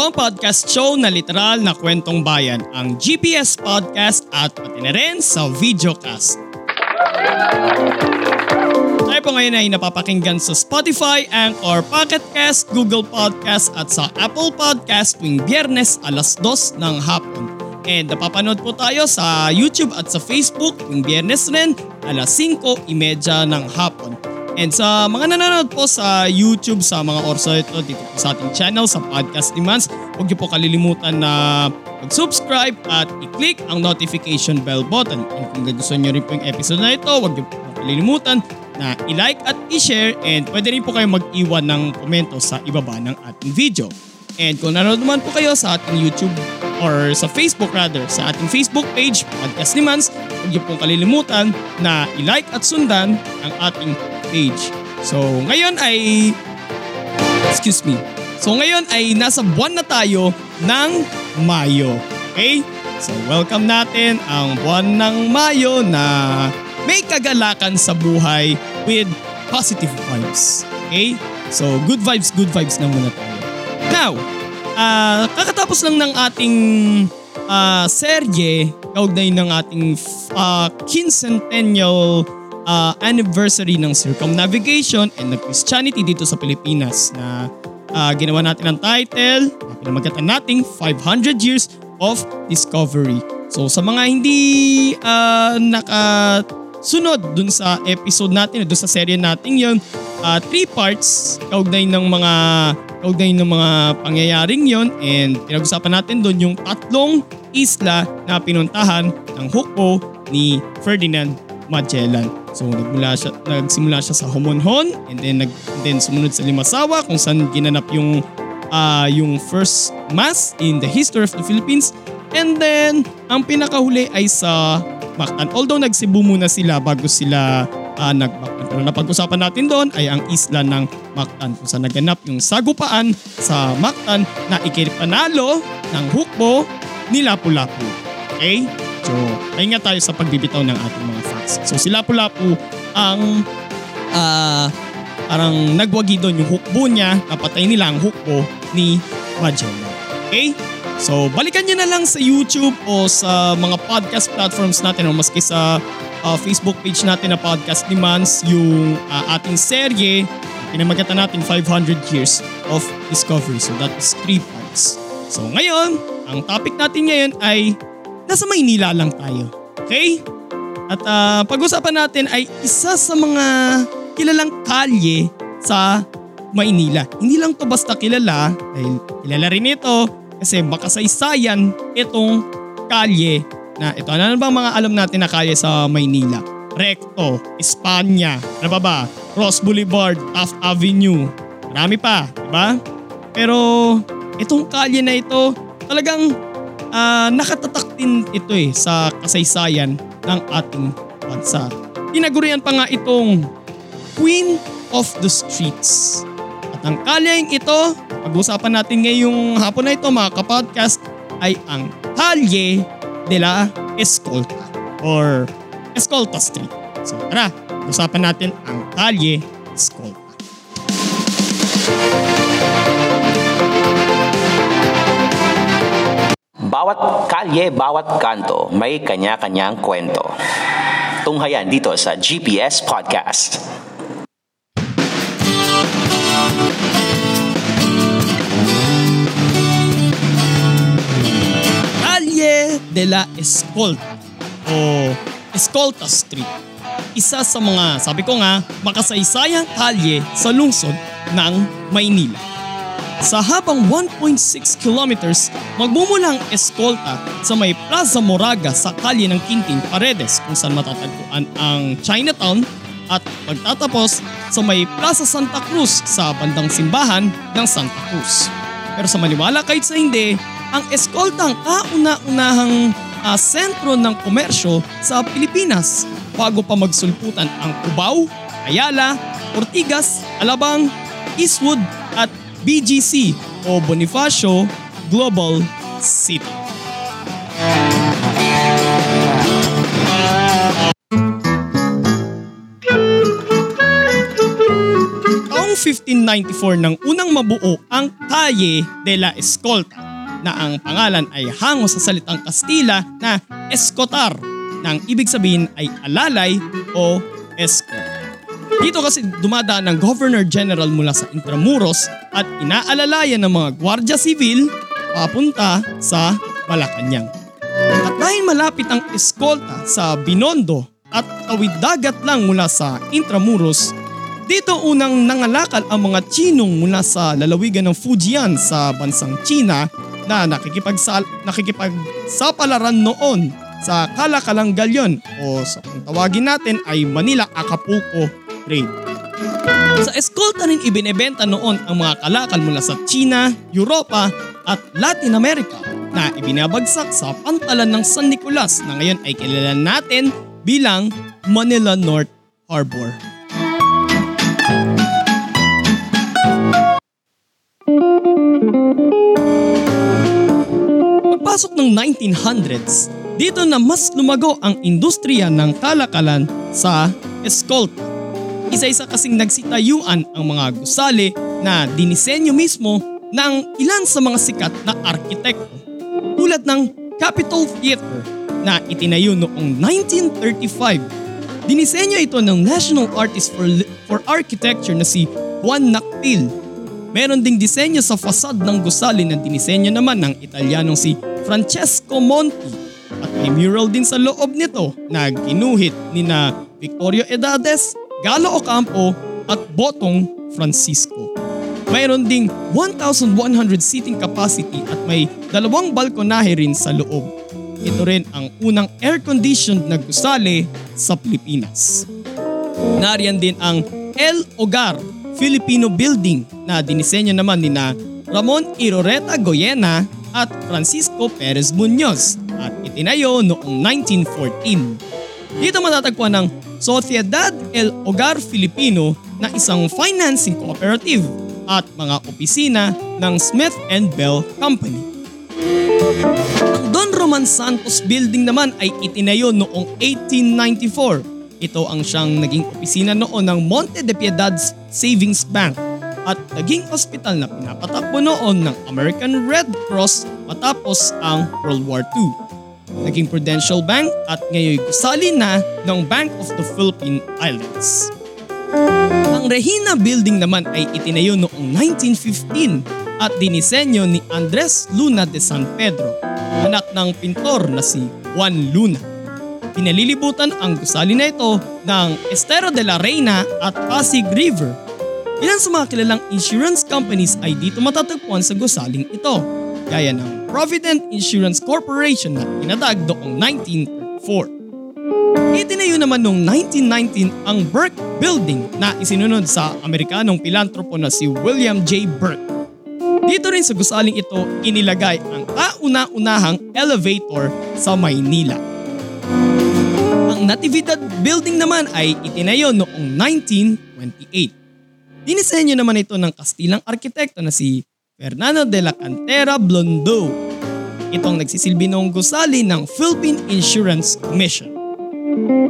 Ito ang podcast show na literal na kwentong bayan, ang GPS Podcast at pati na rin sa videocast. Tayo po ngayon ay napapakinggan sa Spotify, Anchor, Pocket Cast, Google Podcast at sa Apple Podcast tuwing biyernes alas 2 ng hapon. And napapanood po tayo sa YouTube at sa Facebook tuwing biyernes rin alas 5.30 ng hapon. And sa mga nanonood po sa YouTube sa mga orso ito dito po sa ating channel sa Podcast Demands, huwag niyo po kalilimutan na mag-subscribe at i-click ang notification bell button. And kung gusto niyo rin po yung episode na ito, huwag niyo po kalilimutan na i-like at i-share and pwede rin po kayo mag-iwan ng komento sa ibaba ng ating video. And kung nanonood naman po kayo sa ating YouTube or sa Facebook rather, sa ating Facebook page, Podcast ni Mans, huwag niyo pong kalilimutan na i-like at sundan ang ating page. So ngayon ay, excuse me, so ngayon ay nasa buwan na tayo ng Mayo. Okay? So welcome natin ang buwan ng Mayo na may kagalakan sa buhay with positive vibes. Okay? So good vibes, good vibes na muna tayo. Now, ah kakatapos lang ng ating ah serye kaugnay ng ating uh, quincentennial ah, anniversary ng circumnavigation and ng Christianity dito sa Pilipinas na ah, ginawa natin ang title na pinamagatan nating 500 Years of Discovery. So sa mga hindi ah, nakasunod dun sa episode natin, dun sa serye natin yon ah, three parts kaugnay ng mga kaugnay ng mga pangyayaring yon and pinag-usapan natin doon yung tatlong isla na pinuntahan ng hukbo ni Ferdinand Magellan. So nagmula siya, nagsimula siya sa Homonhon and then nag and then sumunod sa Limasawa kung saan ginanap yung ah, yung first mass in the history of the Philippines. And then ang pinakahuli ay sa Mactan. Although nagsibu muna sila bago sila uh, nag-Mactan. Pero napag-usapan natin doon ay ang isla ng Mactan kung saan naganap yung sagupaan sa Mactan na ikinipanalo ng hukbo ni Lapu-Lapu. Okay? So, ayun nga tayo sa pagbibitaw ng ating mga facts. So, si Lapu-Lapu ang ah parang nagwagi doon yung hukbo niya, napatay nila ang hukbo ni Magellan. Okay? So, balikan nyo na lang sa YouTube o sa mga podcast platforms natin o maski sa uh, Facebook page natin na Podcast ni Mans yung uh, ating serye pinamagatan natin 500 Years of Discovery. So, that is three parts. So, ngayon, ang topic natin ngayon ay nasa Maynila lang tayo. Okay? At uh, pag-usapan natin ay isa sa mga kilalang kalye sa Maynila. Hindi lang to basta kilala, dahil kilala rin ito kasi makasaysayan itong kalye na ito. Ano bang mga alam natin na kalye sa Maynila? Recto, Espanya, ano ba ba? Cross Boulevard, Taft Avenue, marami pa, di ba? Pero itong kalye na ito talagang ah, nakatatak din ito eh sa kasaysayan ng ating bansa. Tinagurian pa nga itong Queen of the Streets. At ang kalyeng ito, pag-usapan natin ngayong hapon na ito mga kapodcast, ay ang Kalye de la Escolta or Escolta Street. So tara, pag-usapan natin ang Kalye Escolta. Bawat kalye, bawat kanto, may kanya-kanyang kwento. Tunghayan dito sa GPS Podcast. Calle de la Escolta o Escolta Street. Isa sa mga, sabi ko nga, makasaysayang kalye sa lungsod ng Maynila. Sa habang 1.6 kilometers, magbumula ang Escolta sa may Plaza Moraga sa kalye ng Quintin Paredes kung saan matatagpuan ang Chinatown at pagtatapos sa may Plaza Santa Cruz sa bandang simbahan ng Santa Cruz. Pero sa maniwala kahit sa hindi, ang eskolta ang kauna-unahang uh, sentro ng komersyo sa Pilipinas bago pa magsulputan ang Cubao, Ayala, Ortigas, Alabang, Eastwood BGC o Bonifacio Global City. Taong 1594 nang unang mabuo ang Calle de la Escolta na ang pangalan ay hango sa salitang Kastila na escotar na ang ibig sabihin ay alalay o escort. Dito kasi dumadaan ng Governor General mula sa Intramuros at inaalalayan ng mga Guardia Civil papunta sa Malacanang. At dahil malapit ang eskolta sa Binondo at tawid dagat lang mula sa Intramuros, dito unang nangalakal ang mga Chinong mula sa lalawigan ng Fujian sa bansang China na nakikipagsal nakikipagsapalaran noon sa Kalakalang Galyon o sa kung tawagin natin ay Manila Acapulco Trade. Sa eskolta rin ibinebenta noon ang mga kalakal mula sa China, Europa at Latin America na ibinabagsak sa pantalan ng San Nicolas na ngayon ay kilala natin bilang Manila North Harbor. Pagpasok ng 1900s, dito na mas lumago ang industriya ng kalakalan sa Escolta. Isa-isa kasing nagsitayuan ang mga gusali na dinisenyo mismo ng ilan sa mga sikat na arkitekto tulad ng Capitol Theater na itinayo noong 1935. Dinisenyo ito ng National Artist for, for Architecture na si Juan Nactil. Meron ding disenyo sa fasad ng gusali na dinisenyo naman ng Italianong si Francesco Monti at may mural din sa loob nito na ginuhit ni na Victorio Edades, Galo Ocampo at Botong Francisco. Mayroon ding 1,100 seating capacity at may dalawang balkonahe rin sa loob. Ito rin ang unang air-conditioned na gusali sa Pilipinas. Nariyan din ang El Hogar Filipino Building na dinisenyo naman ni na Ramon Iroreta Goyena at Francisco Perez Munoz at itinayo noong 1914. Dito matatagpuan ng Sociedad El Hogar Filipino na isang financing cooperative at mga opisina ng Smith and Bell Company. Ang Don Roman Santos Building naman ay itinayo noong 1894 ito ang siyang naging opisina noon ng Monte de Piedad Savings Bank at naging ospital na pinapatakbo noon ng American Red Cross matapos ang World War II. Naging Prudential Bank at ngayon gusali na ng Bank of the Philippine Islands. Ang Regina Building naman ay itinayo noong 1915 at dinisenyo ni Andres Luna de San Pedro, anak ng pintor na si Juan Luna. Pinalilibutan ang gusali na ito ng Estero de la Reina at Pasig River. Ilan sa mga kilalang insurance companies ay dito matatagpuan sa gusaling ito, gaya ng Provident Insurance Corporation na pinadag noong 1934. Itinayo naman noong 1919 ang Burke Building na isinunod sa Amerikanong pilantropo na si William J. Burke. Dito rin sa gusaling ito inilagay ang kauna-unahang elevator sa Maynila. Ang Natividad Building naman ay itinayo noong 1928. Dinisenyo naman ito ng Kastilang arkitekto na si Fernando de la Cantera Blondo. Itong nagsisilbi noong gusali ng Philippine Insurance Commission.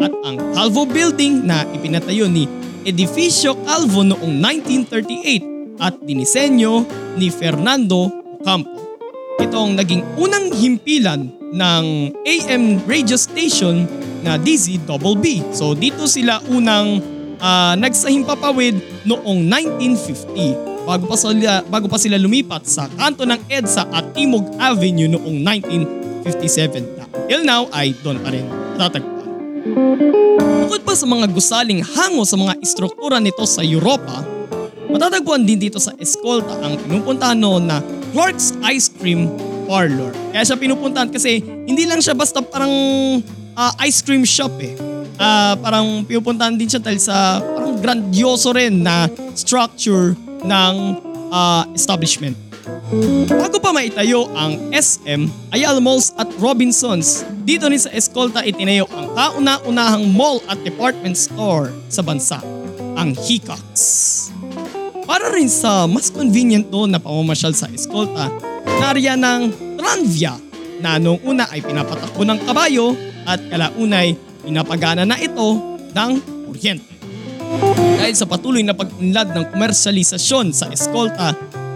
At ang Calvo Building na ipinatayo ni Edificio Calvo noong 1938 at dinisenyo ni Fernando Ocampo. Ito ang naging unang himpilan ng AM radio station na DZBB. So dito sila unang uh, nagsahimpapawid noong 1950 bago pa sila bago pa sila lumipat sa kanto ng EDSA at Timog Avenue noong 1957. Na until now ay doon pa rin tatagpuan. Bukod pa sa mga gusaling hango sa mga istruktura nito sa Europa, matatagpuan din dito sa Escolta ang pinupuntahan noon na Clark's Ice Cream Parlor. Kaya siya pinupuntahan kasi hindi lang siya basta parang uh, ice cream shop eh. ah, parang pinupuntahan din siya dahil sa parang grandioso rin na structure ng ah, establishment. Bago pa maitayo ang SM, Ayala Malls at Robinsons, dito rin sa Escolta itinayo ang kauna-unahang mall at department store sa bansa, ang Hickox. Para rin sa mas convenient doon na pamamasyal sa Escolta, nariyan ng Tranvia na noong una ay pinapatakbo ng kabayo at kalaunay pinapagana na ito ng kuryente. Dahil sa patuloy na pag-unlad ng komersyalisasyon sa Escolta,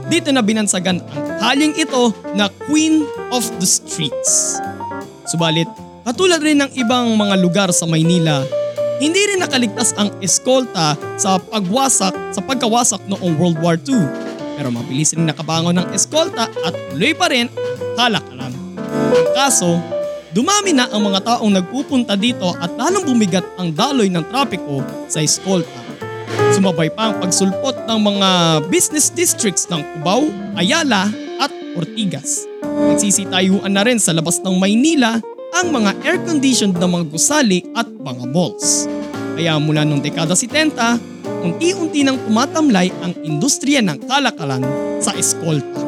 dito na binansagan ang haling ito na Queen of the Streets. Subalit, katulad rin ng ibang mga lugar sa Maynila, hindi rin nakaligtas ang Escolta sa pagwasak sa pagkawasak noong World War II. Pero mabilis rin nakabangon ng Escolta at tuloy pa rin kalakalan. Ang kaso, dumami na ang mga taong nagpupunta dito at lalong bumigat ang daloy ng trapiko sa Escolta. Sumabay pa ang pagsulpot ng mga business districts ng Cubao, Ayala at Ortigas. Nagsisitayuan na rin sa labas ng Maynila ang mga air-conditioned na mga gusali at mga malls. Kaya mula noong dekada 70, unti-unti nang tumatamlay ang industriya ng kalakalan sa Escolta.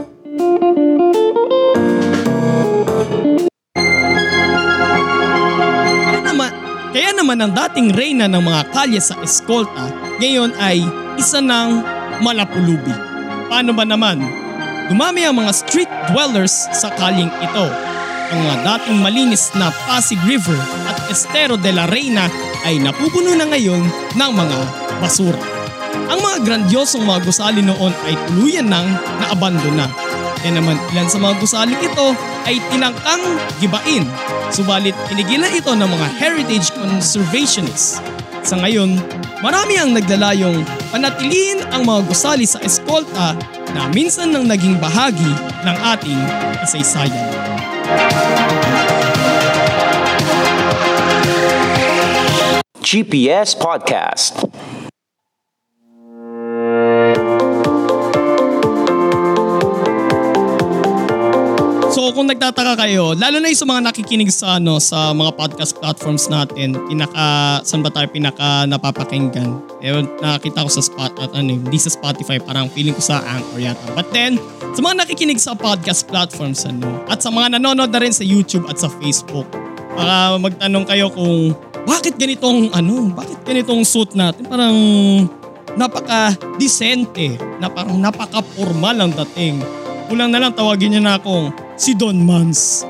Kaya naman ang dating reyna ng mga kalye sa Escolta ngayon ay isa ng malapulubi. Paano ba naman? Dumami ang mga street dwellers sa kalyeng ito. Ang mga dating malinis na Pasig River at Estero de la Reina ay napupuno na ngayon ng mga basura. Ang mga grandiosong mga gusali noon ay tuluyan nang naabandona. Kaya naman ilan sa mga gusaling ito ay tinangkang gibain. Subalit pinigilan ito ng mga heritage conservationists. Sa ngayon, marami ang naglalayong panatilihin ang mga gusali sa eskolta na minsan nang naging bahagi ng ating kasaysayan. GPS Podcast. So kung nagtataka kayo, lalo na yung sa mga nakikinig sa ano sa mga podcast platforms natin, pinaka saan ba tayo pinaka napapakinggan? Eh nakita ko sa spot at ano, hindi sa Spotify, parang feeling ko sa Anchor yata. But then, sa mga nakikinig sa podcast platforms ano, at sa mga nanonood na rin sa YouTube at sa Facebook, baka magtanong kayo kung bakit ganitong ano, bakit ganitong suit natin? Parang napaka-decente, na parang napaka-formal ang dating. Kulang na lang tawagin niya na akong si Don Mans.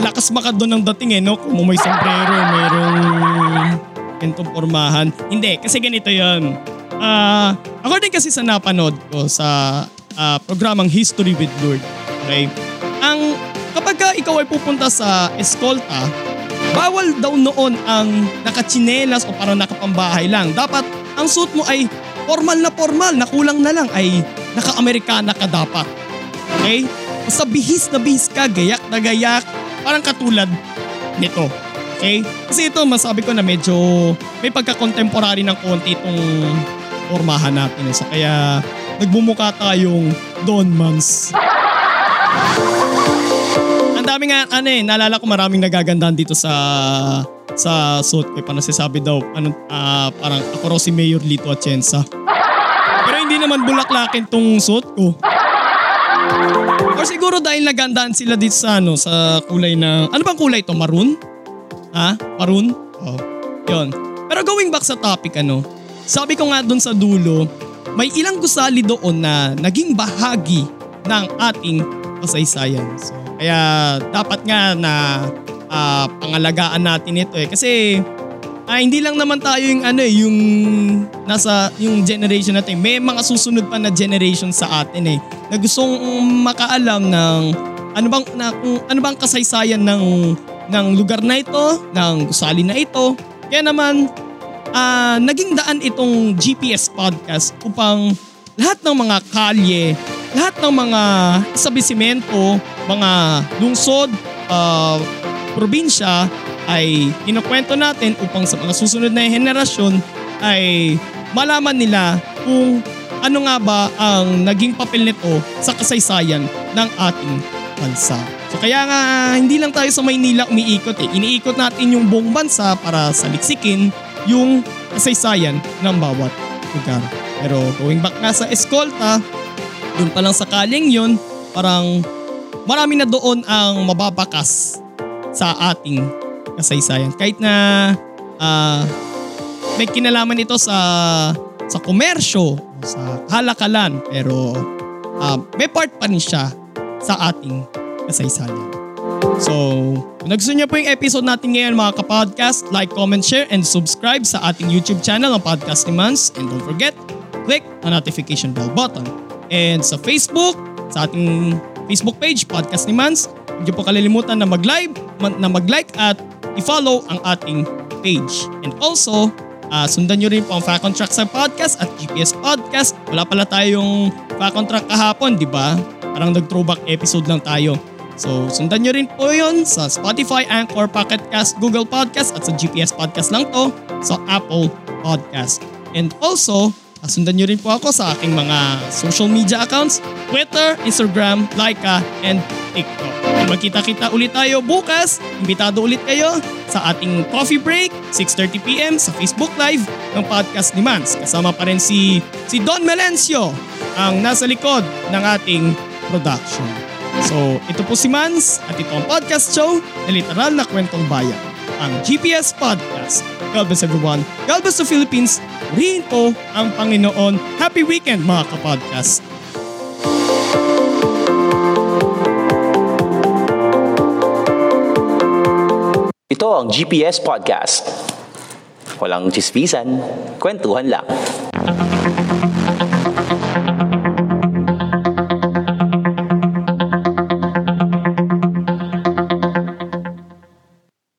Lakas maka doon ang dating eh, no? Kung may sombrero, mayroong ganitong pormahan. Hindi, kasi ganito yon. Ah, according kasi sa napanood ko sa ah, programang History with Lord, okay? Ang kapag ka ikaw ay pupunta sa eskolta, bawal daw noon ang nakachinelas o parang nakapambahay lang. Dapat ang suit mo ay formal na formal, na kulang na lang ay naka-Amerikana ka dapat. Okay? Basta bihis na bihis ka, gayak na gayak, parang katulad nito. Okay? Kasi ito, masabi ko na medyo may pagka-contemporary ng konti itong formahan natin. Eh. So kaya nagbumuka tayong Don Mans. Ang dami nga, ano eh, naalala ko maraming nagagandahan dito sa sa suit ko. Paano sabi daw, ano, ah, parang ako raw si Mayor Lito Atienza. Pero hindi naman bulaklakin tong suit ko. Or siguro dahil nagandaan sila dito sa ano, sa kulay na, ano bang kulay to? Maroon? Ha? Maroon? Oh. Yun. Pero going back sa topic ano, sabi ko nga dun sa dulo, may ilang gusali doon na naging bahagi ng ating kasaysayan. So, kaya dapat nga na ah, pangalagaan natin ito eh. Kasi ah, hindi lang naman tayo yung ano eh, yung nasa yung generation natin. May mga susunod pa na generation sa atin eh na gustong makaalam ng ano bang na, kung ano bang kasaysayan ng ng lugar na ito, ng gusali na ito. Kaya naman ah, naging daan itong GPS podcast upang lahat ng mga kalye, lahat ng mga establishmento, mga lungsod, ah, probinsya ay kinukwento natin upang sa mga susunod na henerasyon ay malaman nila kung ano nga ba ang naging papel nito sa kasaysayan ng ating bansa. So kaya nga hindi lang tayo sa Maynila umiikot eh. Iniikot natin yung buong bansa para saliksikin yung kasaysayan ng bawat lugar. Pero going back nga sa eskolta, dun pa lang sa kaling yun, parang marami na doon ang mababakas sa ating kasaysayan. Kahit na ah, may kinalaman ito sa sa komersyo, sa halakalan, pero ah, may part pa rin siya sa ating kasaysayan. So, kung nagustuhan niyo po yung episode natin ngayon mga kapodcast, like, comment, share, and subscribe sa ating YouTube channel ng Podcast ni Mans. And don't forget, click ang notification bell button. And sa Facebook, sa ating Facebook page, Podcast ni Mans, hindi po kalilimutan na mag-live, na mag-like at i-follow ang ating page. And also, ah, sundan nyo rin po ang Fact on Track sa podcast at GPS Podcast. Wala pala tayong Fact on Track kahapon, di ba? Parang nag-throwback episode lang tayo. So, sundan nyo rin po yun sa Spotify, Anchor, Pocket Cast, Google Podcast at sa GPS Podcast lang to sa Apple Podcast. And also, ah, sundan nyo rin po ako sa aking mga social media accounts, Twitter, Instagram, Laika, and TikTok. Magkita-kita ulit tayo bukas. Imbitado ulit kayo sa ating coffee break, 6.30pm sa Facebook Live ng Podcast ni Mans. Kasama pa rin si, si Don Melencio, ang nasa likod ng ating production. So, ito po si Mans at ito ang podcast show na literal na kwentong bayan, ang GPS Podcast. God bless everyone. God bless the Philippines. Po ang Panginoon. Happy weekend mga kapodcast. Ito ang GPS Podcast. Walang chismisan, kwentuhan lang.